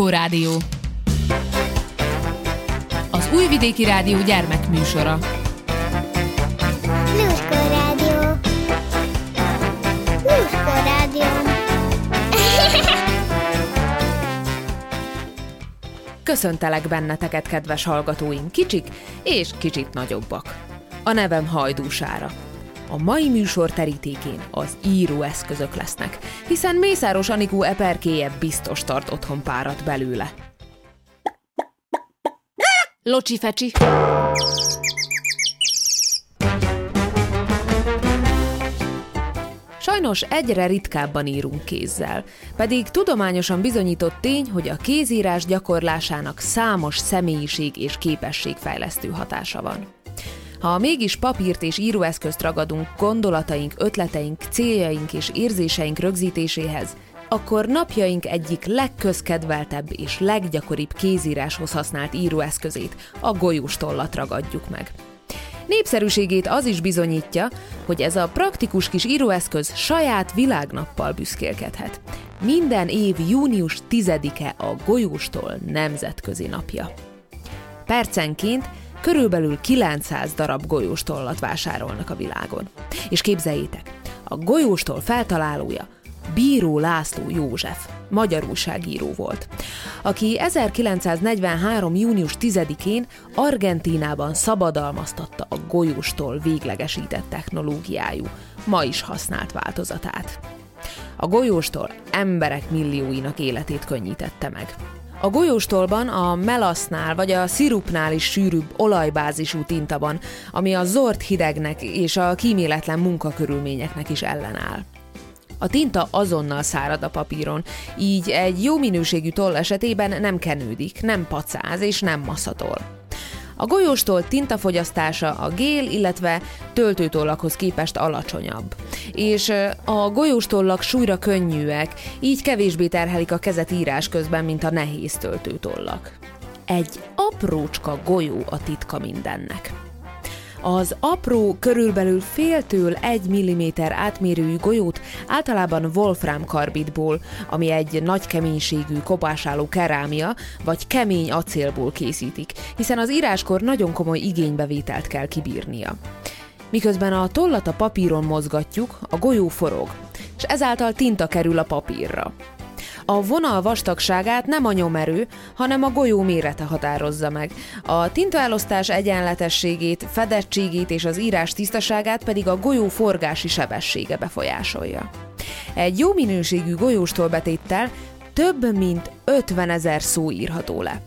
Lluskó Rádió. Az Újvidéki Rádió gyermekműsora. Lluskó Rádió. Lluskó Rádió. Köszöntelek benneteket, kedves hallgatóim, kicsik és kicsit nagyobbak. A nevem Hajdúsára. A mai műsor terítékén az íróeszközök lesznek, hiszen Mészáros Anikó eperkéje biztos tart otthon párat belőle. Locsi fecsi! Sajnos egyre ritkábban írunk kézzel, pedig tudományosan bizonyított tény, hogy a kézírás gyakorlásának számos személyiség és képességfejlesztő hatása van. Ha mégis papírt és íróeszközt ragadunk gondolataink, ötleteink, céljaink és érzéseink rögzítéséhez, akkor napjaink egyik legközkedveltebb és leggyakoribb kézíráshoz használt íróeszközét, a golyóstollat ragadjuk meg. Népszerűségét az is bizonyítja, hogy ez a praktikus kis íróeszköz saját világnappal büszkélkedhet. Minden év június 10-e a golyóstól nemzetközi napja. Percenként körülbelül 900 darab golyóstollat vásárolnak a világon. És képzeljétek, a golyóstól feltalálója Bíró László József, magyar újságíró volt, aki 1943. június 10-én Argentínában szabadalmaztatta a golyóstól véglegesített technológiájú, ma is használt változatát. A golyóstól emberek millióinak életét könnyítette meg. A golyóstolban a melasznál vagy a szirupnál is sűrűbb olajbázisú tinta van, ami a zord hidegnek és a kíméletlen munkakörülményeknek is ellenáll. A tinta azonnal szárad a papíron, így egy jó minőségű toll esetében nem kenődik, nem pacáz és nem maszatol. A golyóstól tintafogyasztása a gél, illetve töltőtollakhoz képest alacsonyabb. És a golyóstollak súlyra könnyűek, így kevésbé terhelik a kezet írás közben, mint a nehéz töltőtollak. Egy aprócska golyó a titka mindennek. Az apró, körülbelül féltől egy milliméter átmérőjű golyót általában wolfram karbidból, ami egy nagy keménységű kopásálló kerámia vagy kemény acélból készítik, hiszen az íráskor nagyon komoly igénybevételt kell kibírnia. Miközben a tollat a papíron mozgatjuk, a golyó forog, és ezáltal tinta kerül a papírra. A vonal vastagságát nem a nyomerő, hanem a golyó mérete határozza meg. A tintaelosztás egyenletességét, fedettségét és az írás tisztaságát pedig a golyó forgási sebessége befolyásolja. Egy jó minőségű golyóstól betéttel több mint 50 ezer szó írható le.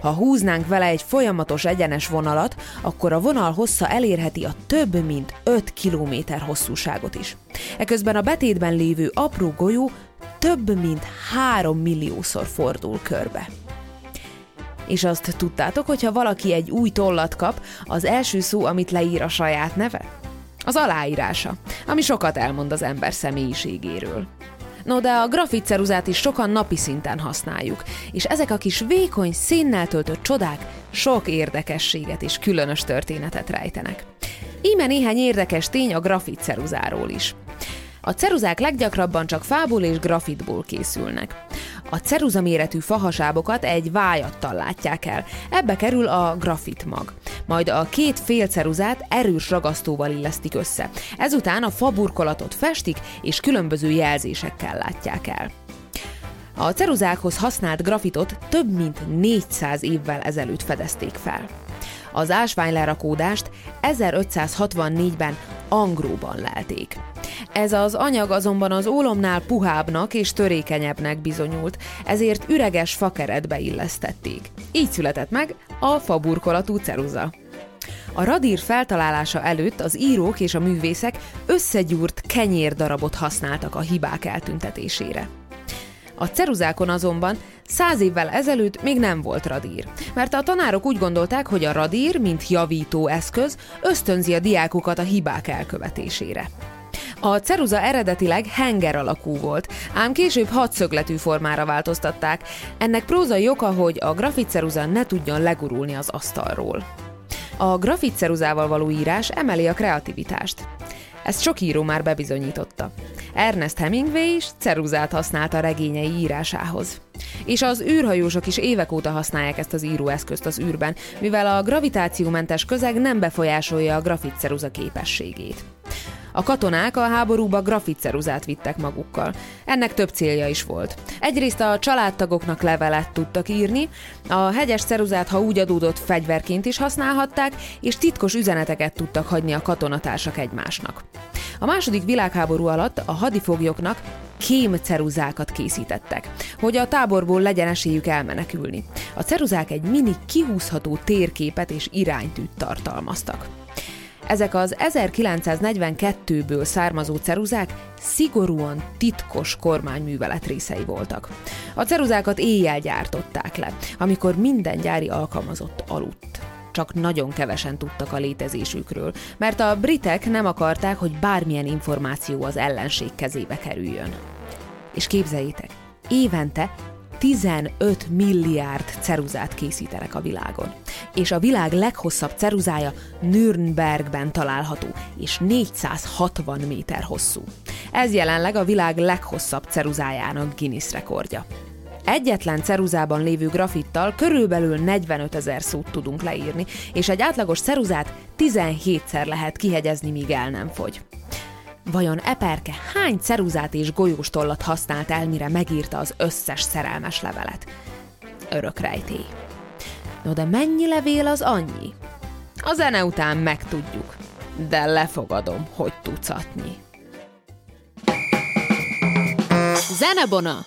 Ha húznánk vele egy folyamatos egyenes vonalat, akkor a vonal hossza elérheti a több mint 5 kilométer hosszúságot is. Eközben a betétben lévő apró golyó több mint 3 milliószor fordul körbe. És azt tudtátok, hogy ha valaki egy új tollat kap, az első szó, amit leír a saját neve? Az aláírása, ami sokat elmond az ember személyiségéről. No, de a grafitceruzát is sokan napi szinten használjuk, és ezek a kis vékony, színnel töltött csodák sok érdekességet és különös történetet rejtenek. Íme néhány érdekes tény a grafitceruzáról is. A ceruzák leggyakrabban csak fából és grafitból készülnek. A ceruza méretű fahasábokat egy vájattal látják el. Ebbe kerül a grafitmag. Majd a két fél ceruzát erős ragasztóval illesztik össze. Ezután a faburkolatot festik, és különböző jelzésekkel látják el. A ceruzákhoz használt grafitot több mint 400 évvel ezelőtt fedezték fel. Az ásványlerakódást 1564-ben Angróban lelték. Ez az anyag azonban az ólomnál puhábbnak és törékenyebbnek bizonyult, ezért üreges fakeretbe illesztették. Így született meg a faburkolatú ceruza. A radír feltalálása előtt az írók és a művészek összegyúrt kenyérdarabot használtak a hibák eltüntetésére. A ceruzákon azonban száz évvel ezelőtt még nem volt radír, mert a tanárok úgy gondolták, hogy a radír, mint javító eszköz, ösztönzi a diákokat a hibák elkövetésére. A ceruza eredetileg henger alakú volt, ám később hatszögletű formára változtatták. Ennek prózai oka, hogy a grafitceruza ne tudjon legurulni az asztalról. A grafitceruzával való írás emeli a kreativitást. Ezt sok író már bebizonyította. Ernest Hemingway is ceruzát használta regényei írásához. És az űrhajósok is évek óta használják ezt az íróeszközt az űrben, mivel a gravitációmentes közeg nem befolyásolja a grafitceruza képességét. A katonák a háborúba grafitceruzát vittek magukkal. Ennek több célja is volt. Egyrészt a családtagoknak levelet tudtak írni, a hegyes ceruzát, ha úgy adódott, fegyverként is használhatták, és titkos üzeneteket tudtak hagyni a katonatársak egymásnak. A második világháború alatt a hadifoglyoknak kém ceruzákat készítettek, hogy a táborból legyen esélyük elmenekülni. A ceruzák egy mini kihúzható térképet és iránytűt tartalmaztak. Ezek az 1942-ből származó ceruzák szigorúan titkos kormányművelet részei voltak. A ceruzákat éjjel gyártották le, amikor minden gyári alkalmazott aludt csak nagyon kevesen tudtak a létezésükről, mert a britek nem akarták, hogy bármilyen információ az ellenség kezébe kerüljön. És képzeljétek, évente 15 milliárd ceruzát készítenek a világon. És a világ leghosszabb ceruzája Nürnbergben található, és 460 méter hosszú. Ez jelenleg a világ leghosszabb ceruzájának Guinness rekordja. Egyetlen ceruzában lévő grafittal körülbelül 45 ezer szót tudunk leírni, és egy átlagos ceruzát 17-szer lehet kihegyezni, míg el nem fogy. Vajon Eperke hány ceruzát és golyóstollat használt el, mire megírta az összes szerelmes levelet? Örök rejtély. No de mennyi levél az annyi? A zene után megtudjuk, de lefogadom, hogy tucatnyi. Zenebona!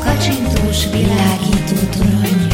Kacsintós világító torony,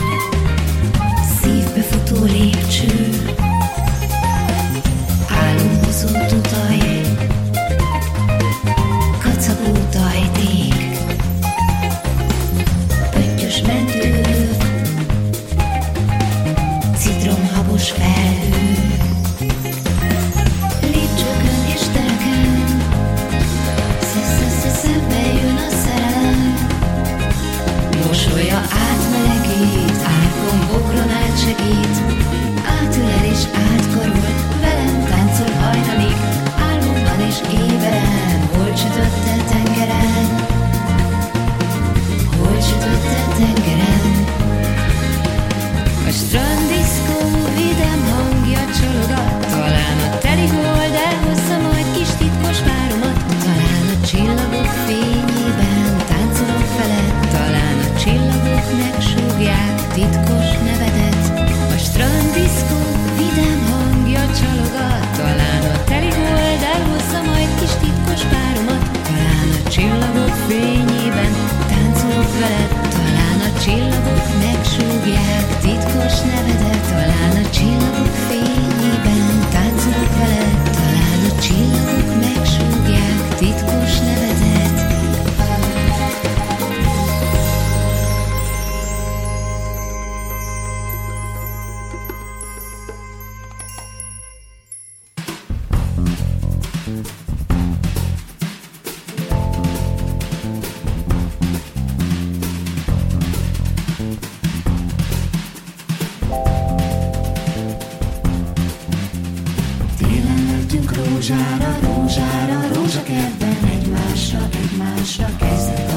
Öltünk rózsára, rózsára, rózsakertben egymásra, egymásra Kezed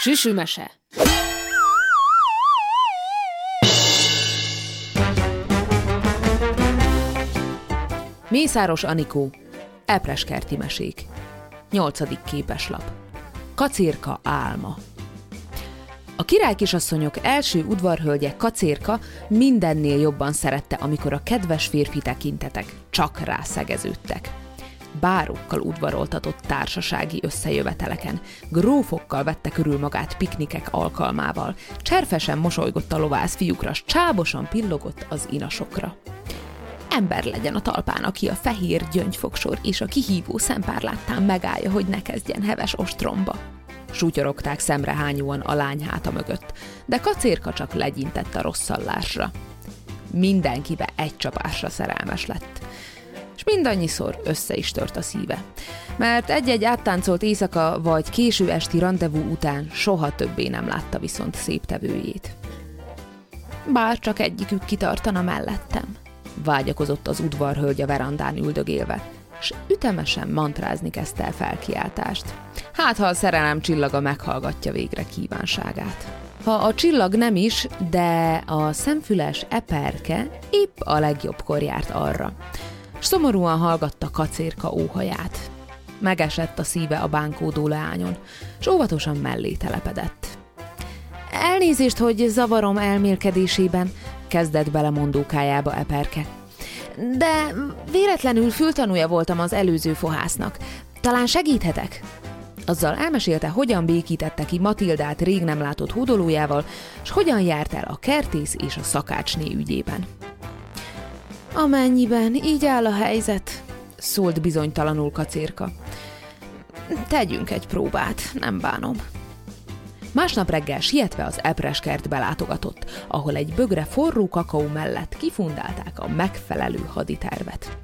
Süsümese. Mészáros Anikó, Epreskerti mesék. Nyolcadik képeslap. Kacérka álma. A király kisasszonyok első udvarhölgye Kacérka mindennél jobban szerette, amikor a kedves férfi tekintetek csak rászegeződtek. Bárokkal udvaroltatott társasági összejöveteleken, grófokkal vette körül magát piknikek alkalmával, cserfesen mosolygott a lovász fiúkra, s csábosan pillogott az inasokra. Ember legyen a talpán, aki a fehér gyöngyfogsor és a kihívó szempár láttán megállja, hogy ne kezdjen heves ostromba. Sútyorogták szemrehányúan a lány háta mögött, de kacérka csak legyintett a rosszallásra. Mindenkibe egy csapásra szerelmes lett. És mindannyiszor össze is tört a szíve. Mert egy-egy áttáncolt éjszaka vagy késő esti randevú után soha többé nem látta viszont szép tevőjét. Bár csak egyikük kitartana mellettem, vágyakozott az udvarhölgy a verandán üldögélve, s ütemesen mantrázni kezdte el felkiáltást. Hát, ha a szerelem csillaga meghallgatja végre kívánságát. Ha a csillag nem is, de a szemfüles eperke épp a legjobbkor járt arra. Szomorúan hallgatta kacérka óhaját. Megesett a szíve a bánkódó leányon, s óvatosan mellé telepedett. Elnézést, hogy zavarom elmélkedésében, kezdett bele mondókájába Eperke. De véletlenül fültanúja voltam az előző fohásznak. Talán segíthetek? Azzal elmesélte, hogyan békítette ki Matildát rég nem látott hódolójával, és hogyan járt el a kertész és a szakácsné ügyében. Amennyiben így áll a helyzet, szólt bizonytalanul kacérka. Tegyünk egy próbát, nem bánom. Másnap reggel sietve az Epreskert belátogatott, ahol egy bögre forró kakaó mellett kifundálták a megfelelő haditervet.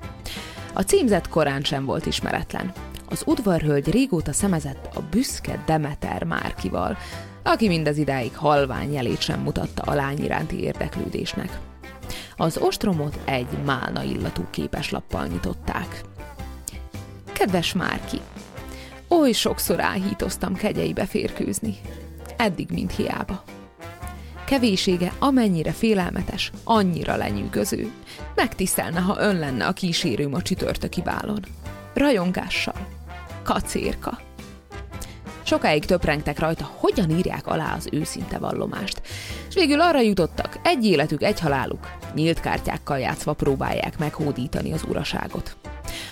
A címzet korán sem volt ismeretlen. Az udvarhölgy régóta szemezett a büszke Demeter Márkival, aki mindez idáig halvány jelét sem mutatta a lány iránti érdeklődésnek. Az ostromot egy málna illatú képeslappal nyitották. Kedves Márki, oly sokszor áhítoztam kegyeibe férkőzni. Eddig mind hiába. Kevésége amennyire félelmetes, annyira lenyűgöző. Megtisztelne, ha ön lenne a kísérőm a csütörtöki bálon. Rajongással. Kacérka. Sokáig töprengtek rajta, hogyan írják alá az őszinte vallomást. És végül arra jutottak, egy életük, egy haláluk. Nyílt kártyákkal játszva próbálják meghódítani az uraságot.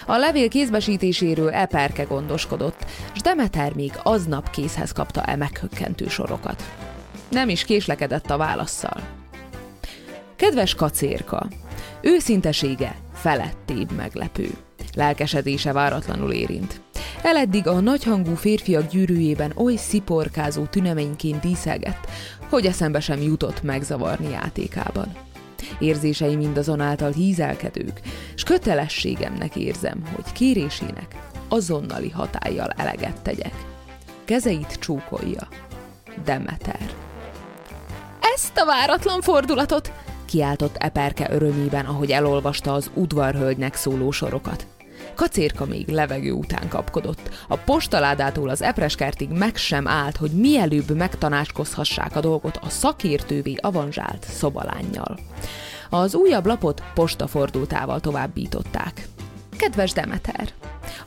A levél kézbesítéséről Eperke gondoskodott, és Demeter még aznap készhez kapta e meghökkentő sorokat. Nem is késlekedett a válaszszal. Kedves kacérka, őszintesége felettébb meglepő. Lelkesedése váratlanul érint. Eleddig a nagyhangú férfiak gyűrűjében oly sziporkázó tüneményként díszelgett, hogy eszembe sem jutott megzavarni játékában. Érzései mindazonáltal hízelkedők, és kötelességemnek érzem, hogy kérésének azonnali hatállyal eleget tegyek. Kezeit csúkolja. Demeter. Ezt a váratlan fordulatot! kiáltott Eperke örömében, ahogy elolvasta az udvarhölgynek szóló sorokat. Kacérka még levegő után kapkodott. A postaládától az epreskertig meg sem állt, hogy mielőbb megtanácskozhassák a dolgot a szakértővé avanzsált szobalánnyal. Az újabb lapot postafordultával továbbították. Kedves Demeter,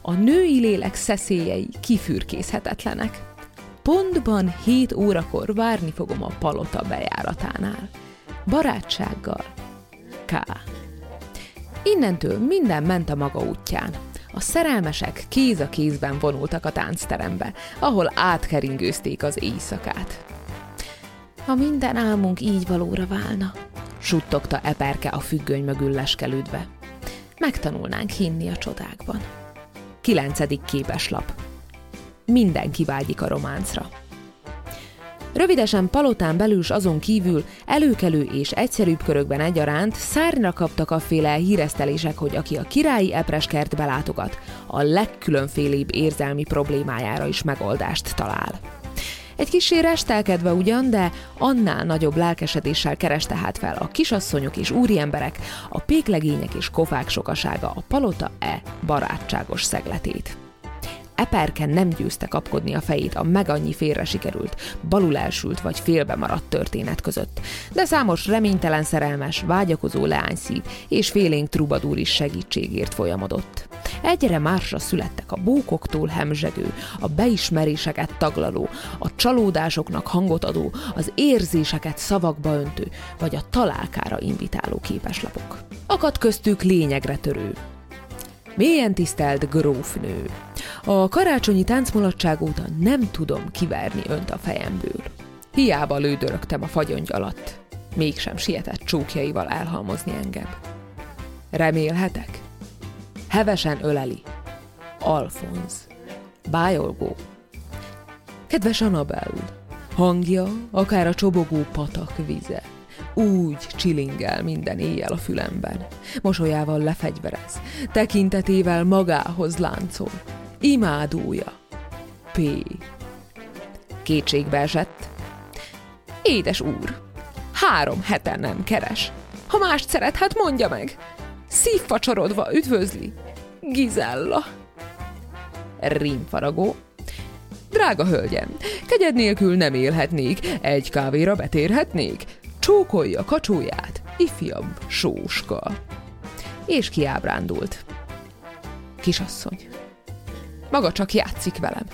a női lélek szeszélyei kifürkészhetetlenek. Pontban 7 órakor várni fogom a palota bejáratánál. Barátsággal. K. Innentől minden ment a maga útján. A szerelmesek kéz a kézben vonultak a táncterembe, ahol átkeringőzték az éjszakát. Ha minden álmunk így valóra válna, suttogta Eperke a függöny mögül leskelődve. Megtanulnánk hinni a csodákban. Kilencedik képeslap. Mindenki vágyik a románcra. Rövidesen palotán belül s azon kívül előkelő és egyszerűbb körökben egyaránt szárnyra kaptak a féle híresztelések, hogy aki a királyi epreskert belátogat, a legkülönfélébb érzelmi problémájára is megoldást talál. Egy kicsi restelkedve ugyan, de annál nagyobb lelkesedéssel kereste hát fel a kisasszonyok és úriemberek, a péklegények és kofák sokasága a palota e barátságos szegletét. Eperken nem győzte kapkodni a fejét a meg annyi félre sikerült, balul elsült vagy félbe maradt történet között. De számos reménytelen szerelmes, vágyakozó leányszív és félénk trubadúr is segítségért folyamodott. Egyre másra születtek a bókoktól hemzsegő, a beismeréseket taglaló, a csalódásoknak hangot adó, az érzéseket szavakba öntő, vagy a találkára invitáló képeslapok. Akad köztük lényegre törő, Mélyen tisztelt grófnő, a karácsonyi táncmulatság óta nem tudom kiverni önt a fejemből. Hiába lődörögtem a fagyongy alatt, mégsem sietett csókjaival elhalmozni engem. Remélhetek? Hevesen öleli. Alfonz. Bájolgó. Kedves Anabel, hangja akár a csobogó patak vize úgy csilingel minden éjjel a fülemben. Mosolyával lefegyverez, tekintetével magához láncol. Imádója. P. Kétségbe esett. Édes úr, három hete nem keres. Ha mást szeret, hát mondja meg. Szívfacsarodva üdvözli. Gizella. Rímfaragó. Drága hölgyem, kegyed nélkül nem élhetnék, egy kávéra betérhetnék, csókolja kacsóját, ifjabb sóska. És kiábrándult. Kisasszony, maga csak játszik velem.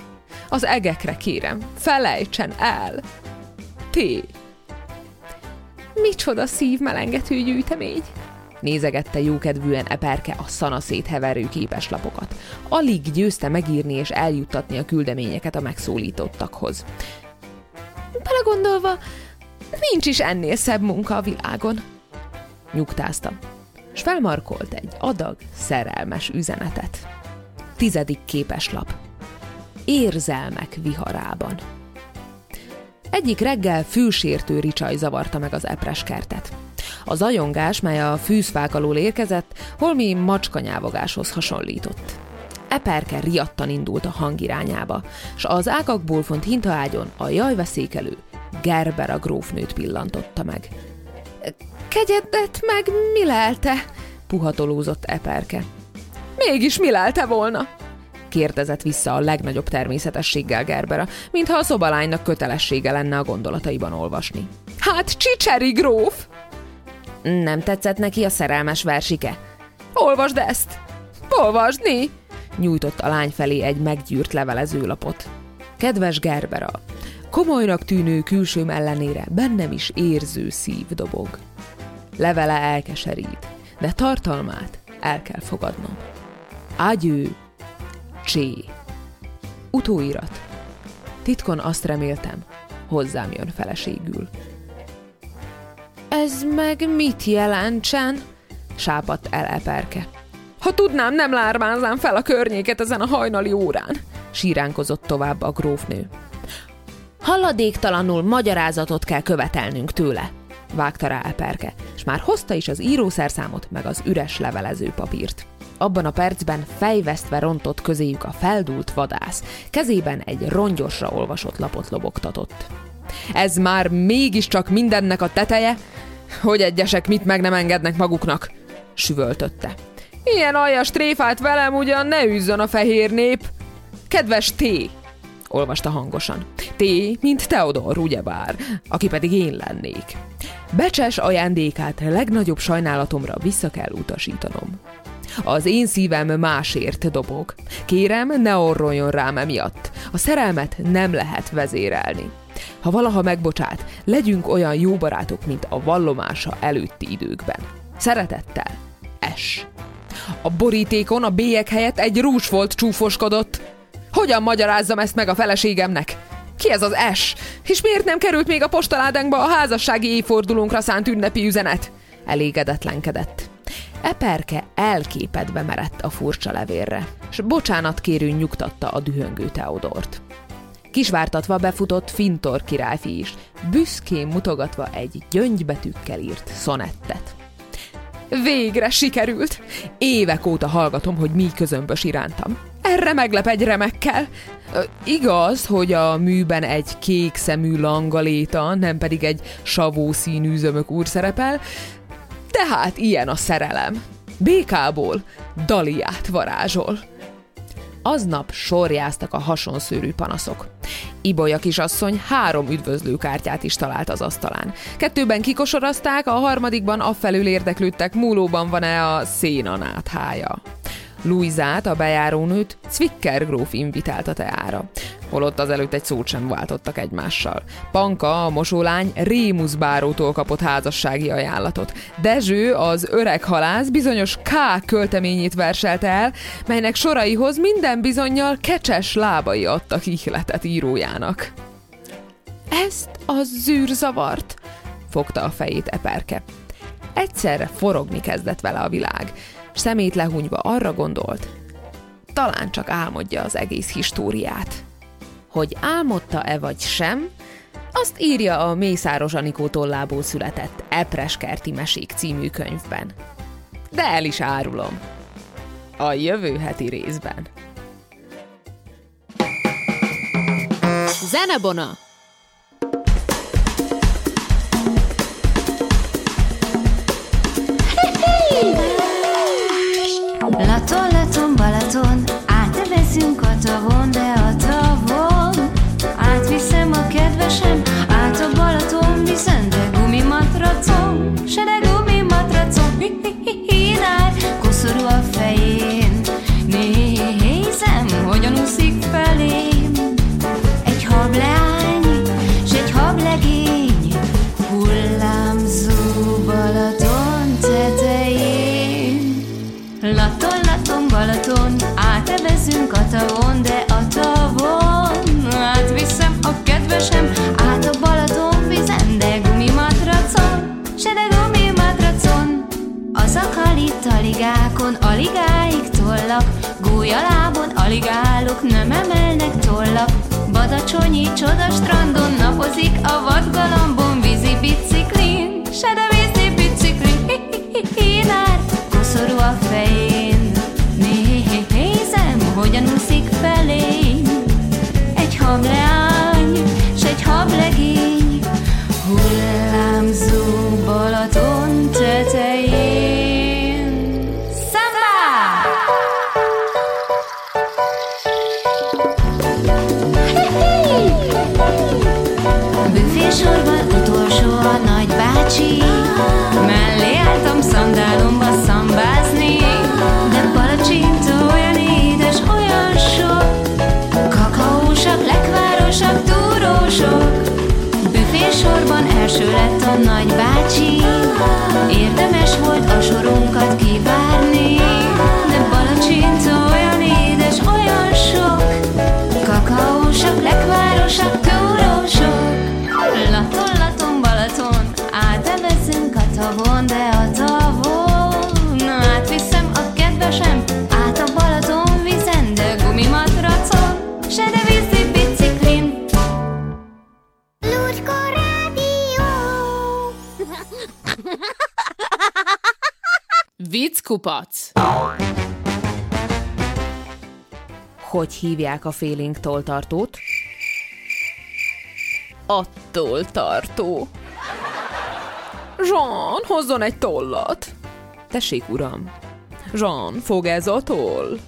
Az egekre kérem, felejtsen el. T. Micsoda szívmelengető gyűjtemény. Nézegette jókedvűen Eperke a szanaszét heverő képeslapokat. Alig győzte megírni és eljuttatni a küldeményeket a megszólítottakhoz. Belegondolva, nincs is ennél szebb munka a világon. Nyugtázta, s felmarkolt egy adag szerelmes üzenetet. Tizedik képeslap. Érzelmek viharában. Egyik reggel fűsértő ricsaj zavarta meg az epres kertet. A zajongás, mely a fűzfák alól érkezett, holmi macskanyávogáshoz hasonlított. Eperke riadtan indult a hang irányába, s az ágakból font hintaágyon a jajveszékelő Gerber a grófnőt pillantotta meg. Kegyedet meg mi lelte? puhatolózott Eperke. Mégis mi lelte volna? kérdezett vissza a legnagyobb természetességgel Gerbera, mintha a szobalánynak kötelessége lenne a gondolataiban olvasni. Hát, csicseri gróf! Nem tetszett neki a szerelmes versike? Olvasd ezt! Olvasni! Nyújtott a lány felé egy meggyűrt levelezőlapot. Kedves Gerbera, komolynak tűnő külsőm ellenére bennem is érző szív dobog. Levele elkeserít, de tartalmát el kell fogadnom. Ágyő, Csé. Utóirat. Titkon azt reméltem, hozzám jön feleségül. Ez meg mit jelentsen? sápadt el Eperke. Ha tudnám, nem lármáznám fel a környéket ezen a hajnali órán, síránkozott tovább a grófnő. Halladéktalanul magyarázatot kell követelnünk tőle, vágta rá Eperke, és már hozta is az írószerszámot meg az üres levelező papírt. Abban a percben fejvesztve rontott közéjük a feldúlt vadász, kezében egy rongyosra olvasott lapot lobogtatott. Ez már mégiscsak mindennek a teteje, hogy egyesek mit meg nem engednek maguknak, süvöltötte. Ilyen aljas tréfát velem ugyan ne üzzön a fehér nép. Kedves T, olvasta hangosan. T, mint Teodor, ugyebár, aki pedig én lennék. Becses ajándékát legnagyobb sajnálatomra vissza kell utasítanom. Az én szívem másért dobog. Kérem, ne orroljon rám emiatt. A szerelmet nem lehet vezérelni. Ha valaha megbocsát, legyünk olyan jó barátok, mint a vallomása előtti időkben. Szeretettel, S. A borítékon a bélyek helyett egy rús volt csúfoskodott. Hogyan magyarázzam ezt meg a feleségemnek? Ki ez az S? És miért nem került még a postaládánkba a házassági évfordulónkra szánt ünnepi üzenet? Elégedetlenkedett. Eperke elképedve merett a furcsa levérre, s bocsánat kérő nyugtatta a dühöngő Teodort. Kisvártatva befutott Fintor királyfi is, büszkén mutogatva egy gyöngybetűkkel írt szonettet. Végre sikerült! Évek óta hallgatom, hogy mi közömbös irántam. Erre meglep egy remekkel. Igaz, hogy a műben egy kék szemű langaléta, nem pedig egy savó színű zömök úr szerepel, tehát ilyen a szerelem. Békából Daliát varázsol. Aznap sorjáztak a hasonszőrű panaszok. Ibolya kisasszony három üdvözlőkártyát is talált az asztalán. Kettőben kikosorazták, a harmadikban afelől érdeklődtek, múlóban van-e a szénanáthája. Luizát, a bejárónőt, Zwicker gróf a teára. Holott azelőtt egy szót sem váltottak egymással. Panka, a mosólány, Rémusz bárótól kapott házassági ajánlatot. Dezső, az öreg halász bizonyos K költeményét verselte el, melynek soraihoz minden bizonyal kecses lábai adtak ihletet írójának. Ezt a zűrzavart, fogta a fejét Eperke. Egyszerre forogni kezdett vele a világ szemét lehúnyva arra gondolt, talán csak álmodja az egész históriát. Hogy álmodta-e vagy sem, azt írja a Mészáros Anikó tollából született Epreskerti Mesék című könyvben. De el is árulom. A jövő heti részben. Zenebona! nem emelnek tollat. Badacsonyi csoda strandon napozik a vadgalambon vízi biciklin. Se de vízi biciklin hi -hi -hi koszorú a fején. Nézem, hogyan úszik felé. Első lett a nagybácsi. Érdemes volt a sorunkat kivárni Hogy hívják a félinktól tartót? Attól tartó. Jean, hozzon egy tollat. Tessék, uram. Jean, fog ez a toll?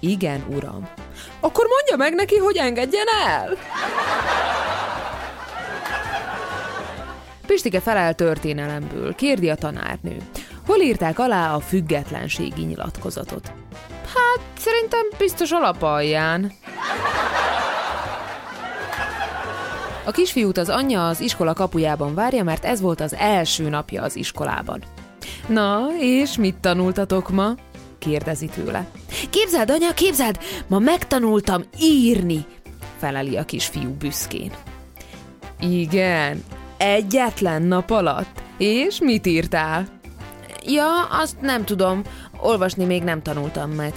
Igen, uram. Akkor mondja meg neki, hogy engedjen el. Pistike felel történelemből, kérdi a tanárnő. Hol írták alá a függetlenségi nyilatkozatot? Hát, szerintem biztos alapalján. A kisfiút az anyja az iskola kapujában várja, mert ez volt az első napja az iskolában. Na, és mit tanultatok ma? kérdezi tőle. Képzeld, anya, képzeld, ma megtanultam írni, feleli a kisfiú büszkén. Igen, egyetlen nap alatt. És mit írtál? Ja, azt nem tudom. Olvasni még nem tanultam meg.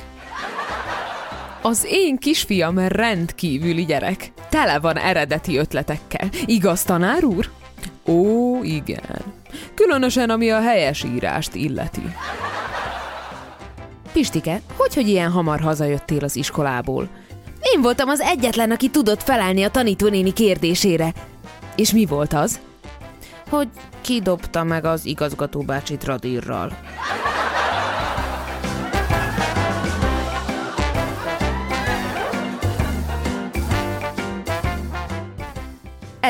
Az én kisfiam rendkívüli gyerek. Tele van eredeti ötletekkel. Igaz, tanár úr? Ó, igen. Különösen, ami a helyes írást illeti. Pistike, hogy, hogy ilyen hamar hazajöttél az iskolából? Én voltam az egyetlen, aki tudott felelni a tanítónéni kérdésére. És mi volt az? Hogy kidobta meg az igazgató bácsit radírral.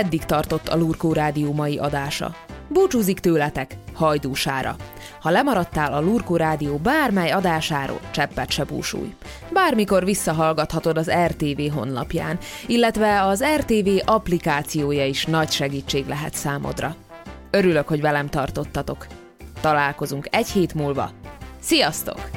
Eddig tartott a Lurkó Rádió mai adása. Búcsúzik tőletek, hajdúsára. Ha lemaradtál a Lurkó Rádió bármely adásáról, cseppet se búsulj. Bármikor visszahallgathatod az RTV honlapján, illetve az RTV applikációja is nagy segítség lehet számodra. Örülök, hogy velem tartottatok. Találkozunk egy hét múlva. Sziasztok!